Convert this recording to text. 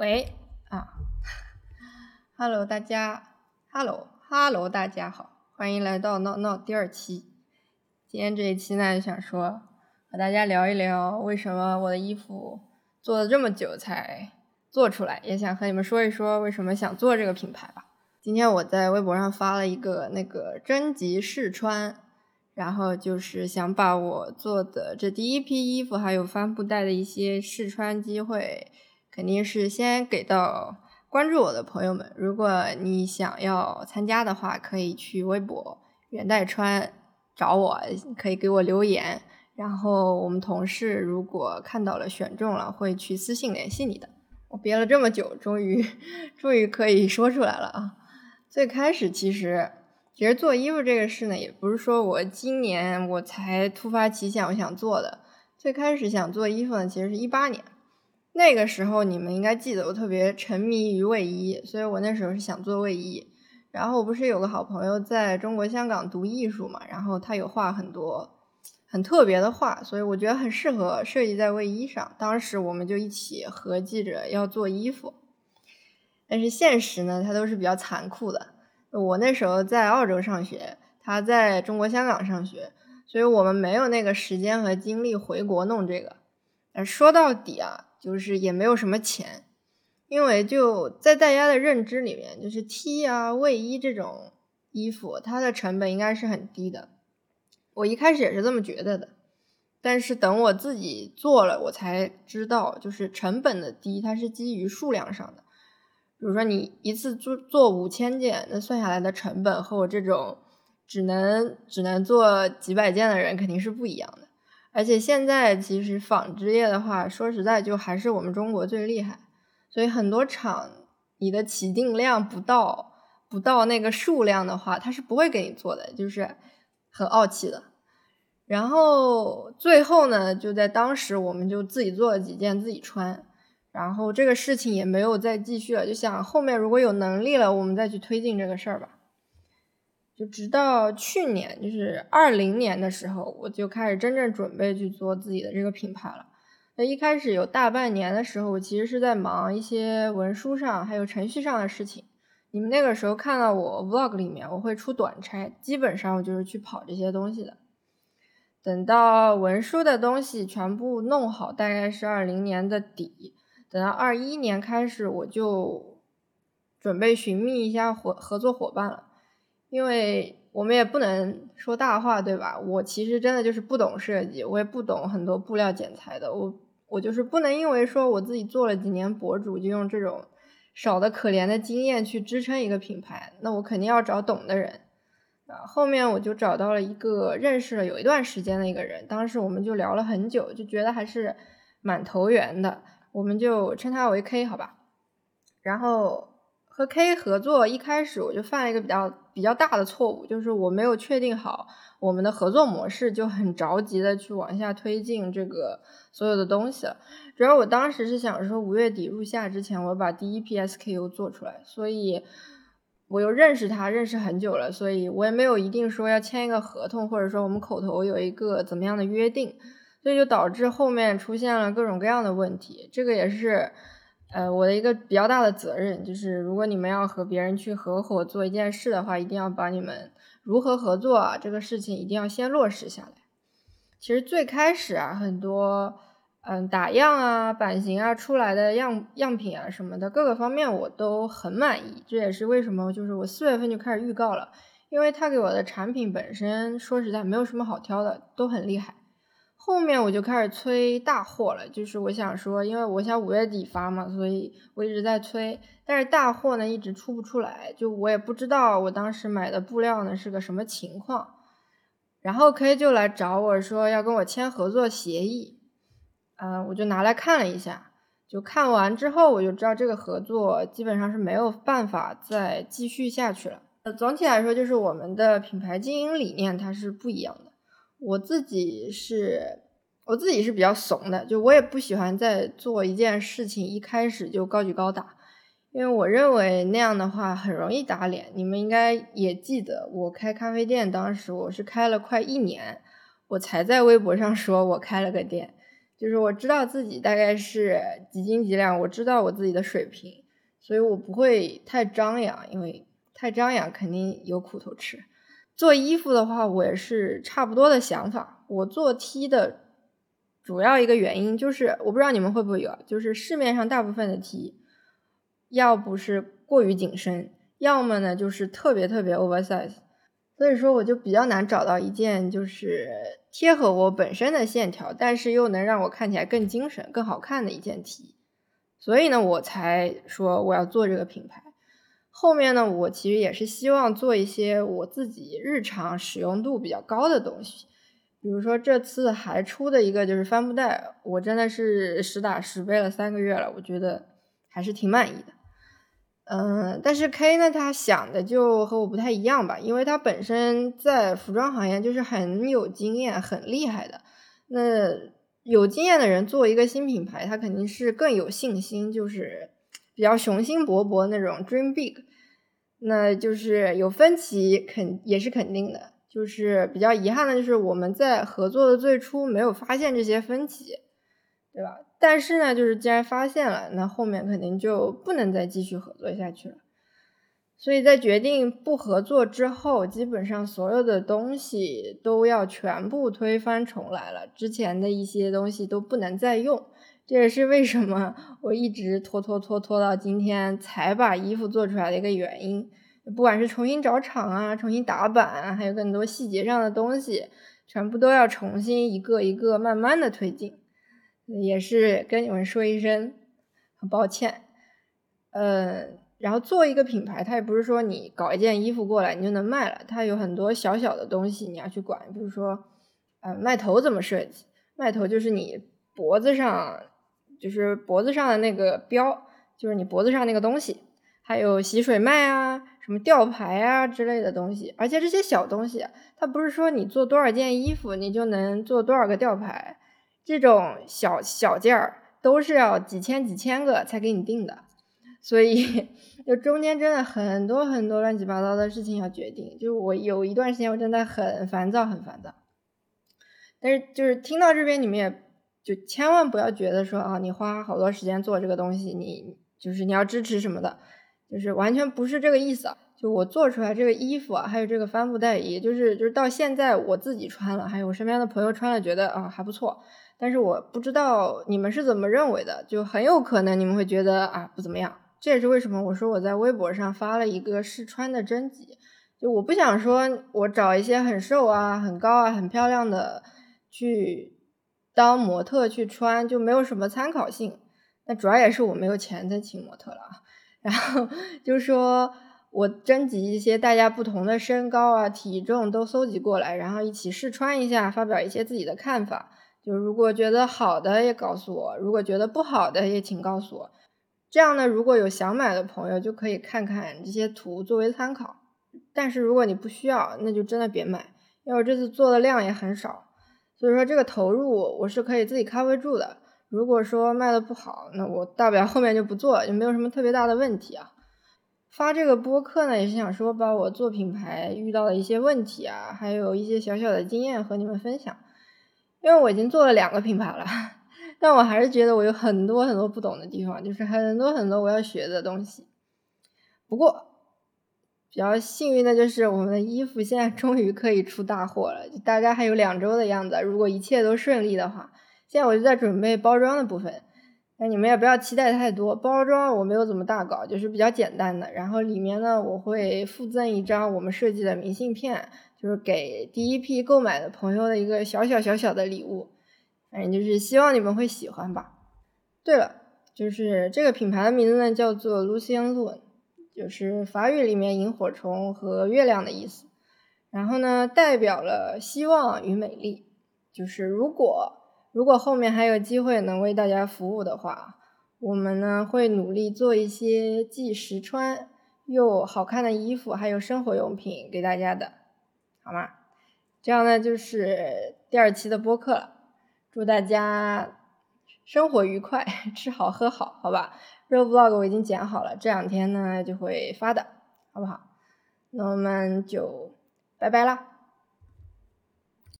喂啊，Hello 大家，Hello Hello 大家好，欢迎来到闹闹第二期。今天这一期呢，想说和大家聊一聊为什么我的衣服做了这么久才做出来，也想和你们说一说为什么想做这个品牌吧。今天我在微博上发了一个那个征集试穿，然后就是想把我做的这第一批衣服还有帆布袋的一些试穿机会。肯定是先给到关注我的朋友们。如果你想要参加的话，可以去微博元代川找我，可以给我留言。然后我们同事如果看到了选中了，会去私信联系你的。我憋了这么久，终于终于可以说出来了啊！最开始其实其实做衣服这个事呢，也不是说我今年我才突发奇想我想做的。最开始想做衣服呢，其实是一八年。那个时候你们应该记得，我特别沉迷于卫衣，所以我那时候是想做卫衣。然后我不是有个好朋友在中国香港读艺术嘛，然后他有画很多很特别的画，所以我觉得很适合设计在卫衣上。当时我们就一起合计着要做衣服，但是现实呢，它都是比较残酷的。我那时候在澳洲上学，他在中国香港上学，所以我们没有那个时间和精力回国弄这个。呃说到底啊。就是也没有什么钱，因为就在大家的认知里面，就是 T 啊、卫衣这种衣服，它的成本应该是很低的。我一开始也是这么觉得的，但是等我自己做了，我才知道，就是成本的低，它是基于数量上的。比如说你一次做做五千件，那算下来的成本和我这种只能只能做几百件的人肯定是不一样的。而且现在其实纺织业的话，说实在就还是我们中国最厉害，所以很多厂你的起订量不到不到那个数量的话，他是不会给你做的，就是很傲气的。然后最后呢，就在当时我们就自己做了几件自己穿，然后这个事情也没有再继续了，就想后面如果有能力了，我们再去推进这个事儿吧。就直到去年，就是二零年的时候，我就开始真正准备去做自己的这个品牌了。那一开始有大半年的时候，我其实是在忙一些文书上还有程序上的事情。你们那个时候看到我 vlog 里面，我会出短差，基本上我就是去跑这些东西的。等到文书的东西全部弄好，大概是二零年的底。等到二一年开始，我就准备寻觅一下合合作伙伴了。因为我们也不能说大话，对吧？我其实真的就是不懂设计，我也不懂很多布料剪裁的。我我就是不能因为说我自己做了几年博主，就用这种少的可怜的经验去支撑一个品牌。那我肯定要找懂的人啊。后面我就找到了一个认识了有一段时间的一个人，当时我们就聊了很久，就觉得还是蛮投缘的，我们就称他为 K 好吧。然后。和 K 合作一开始我就犯了一个比较比较大的错误，就是我没有确定好我们的合作模式，就很着急的去往下推进这个所有的东西了。主要我当时是想说五月底入夏之前，我把第一批 SKU 做出来，所以我又认识他认识很久了，所以我也没有一定说要签一个合同，或者说我们口头有一个怎么样的约定，所以就导致后面出现了各种各样的问题，这个也是。呃，我的一个比较大的责任就是，如果你们要和别人去合伙做一件事的话，一定要把你们如何合作啊这个事情一定要先落实下来。其实最开始啊，很多嗯打样啊、版型啊出来的样样品啊什么的各个方面我都很满意，这也是为什么就是我四月份就开始预告了，因为他给我的产品本身说实在没有什么好挑的，都很厉害。后面我就开始催大货了，就是我想说，因为我想五月底发嘛，所以我一直在催。但是大货呢一直出不出来，就我也不知道我当时买的布料呢是个什么情况。然后 K 就来找我说要跟我签合作协议，嗯，我就拿来看了一下，就看完之后我就知道这个合作基本上是没有办法再继续下去了。呃，总体来说就是我们的品牌经营理念它是不一样的。我自己是，我自己是比较怂的，就我也不喜欢在做一件事情一开始就高举高打，因为我认为那样的话很容易打脸。你们应该也记得，我开咖啡店当时我是开了快一年，我才在微博上说我开了个店，就是我知道自己大概是几斤几两，我知道我自己的水平，所以我不会太张扬，因为太张扬肯定有苦头吃。做衣服的话，我也是差不多的想法。我做 T 的主要一个原因就是，我不知道你们会不会有，就是市面上大部分的 T，要不是过于紧身，要么呢就是特别特别 oversize。所以说，我就比较难找到一件就是贴合我本身的线条，但是又能让我看起来更精神、更好看的一件 T。所以呢，我才说我要做这个品牌。后面呢，我其实也是希望做一些我自己日常使用度比较高的东西。比如说这次还出的一个就是帆布袋，我真的是实打实背了三个月了，我觉得还是挺满意的。嗯，但是 K 呢，他想的就和我不太一样吧，因为他本身在服装行业就是很有经验、很厉害的。那有经验的人做一个新品牌，他肯定是更有信心，就是比较雄心勃勃那种 dream big。那就是有分歧，肯也是肯定的。就是比较遗憾的就是我们在合作的最初没有发现这些分歧。对吧？但是呢，就是既然发现了，那后面肯定就不能再继续合作下去了。所以在决定不合作之后，基本上所有的东西都要全部推翻重来了，之前的一些东西都不能再用。这也是为什么我一直拖拖拖拖到今天才把衣服做出来的一个原因。不管是重新找厂啊，重新打版，还有更多细节上的东西，全部都要重新一个一个慢慢的推进。也是跟你们说一声很抱歉，呃，然后做一个品牌，它也不是说你搞一件衣服过来你就能卖了，它有很多小小的东西你要去管，比如说，呃，麦头怎么设计？麦头就是你脖子上，就是脖子上的那个标，就是你脖子上那个东西，还有洗水麦啊，什么吊牌啊之类的东西，而且这些小东西，它不是说你做多少件衣服你就能做多少个吊牌。这种小小件儿都是要几千几千个才给你定的，所以就中间真的很多很多乱七八糟的事情要决定。就我有一段时间我真的很烦躁，很烦躁。但是就是听到这边，你们也就千万不要觉得说啊，你花好多时间做这个东西，你就是你要支持什么的，就是完全不是这个意思啊。就我做出来这个衣服啊，还有这个帆布袋，也就是就是到现在我自己穿了，还有我身边的朋友穿了，觉得啊还不错。但是我不知道你们是怎么认为的，就很有可能你们会觉得啊不怎么样。这也是为什么我说我在微博上发了一个试穿的征集，就我不想说我找一些很瘦啊、很高啊、很漂亮的去当模特去穿，就没有什么参考性。那主要也是我没有钱再请模特了。然后就说我征集一些大家不同的身高啊、体重都搜集过来，然后一起试穿一下，发表一些自己的看法。就如果觉得好的也告诉我，如果觉得不好的也请告诉我。这样呢，如果有想买的朋友就可以看看这些图作为参考。但是如果你不需要，那就真的别买，因为我这次做的量也很少，所以说这个投入我是可以自己 cover 住的。如果说卖的不好，那我大不了后面就不做，就没有什么特别大的问题啊。发这个播客呢，也是想说把我做品牌遇到的一些问题啊，还有一些小小的经验和你们分享。因为我已经做了两个品牌了，但我还是觉得我有很多很多不懂的地方，就是很多很多我要学的东西。不过比较幸运的就是我们的衣服现在 终于可以出大货了，大概还有两周的样子。如果一切都顺利的话，现在我就在准备包装的部分。那你们也不要期待太多，包装我没有怎么大搞，就是比较简单的。然后里面呢，我会附赠一张我们设计的明信片。就是给第一批购买的朋友的一个小小小小的礼物，反正就是希望你们会喜欢吧。对了，就是这个品牌的名字呢叫做 Lucien Lune，就是法语里面萤火虫和月亮的意思。然后呢，代表了希望与美丽。就是如果如果后面还有机会能为大家服务的话，我们呢会努力做一些既实穿又好看的衣服，还有生活用品给大家的。好吗？这样呢就是第二期的播客了。祝大家生活愉快，吃好喝好，好吧？肉 vlog 我已经剪好了，这两天呢就会发的，好不好？那我们就拜拜啦。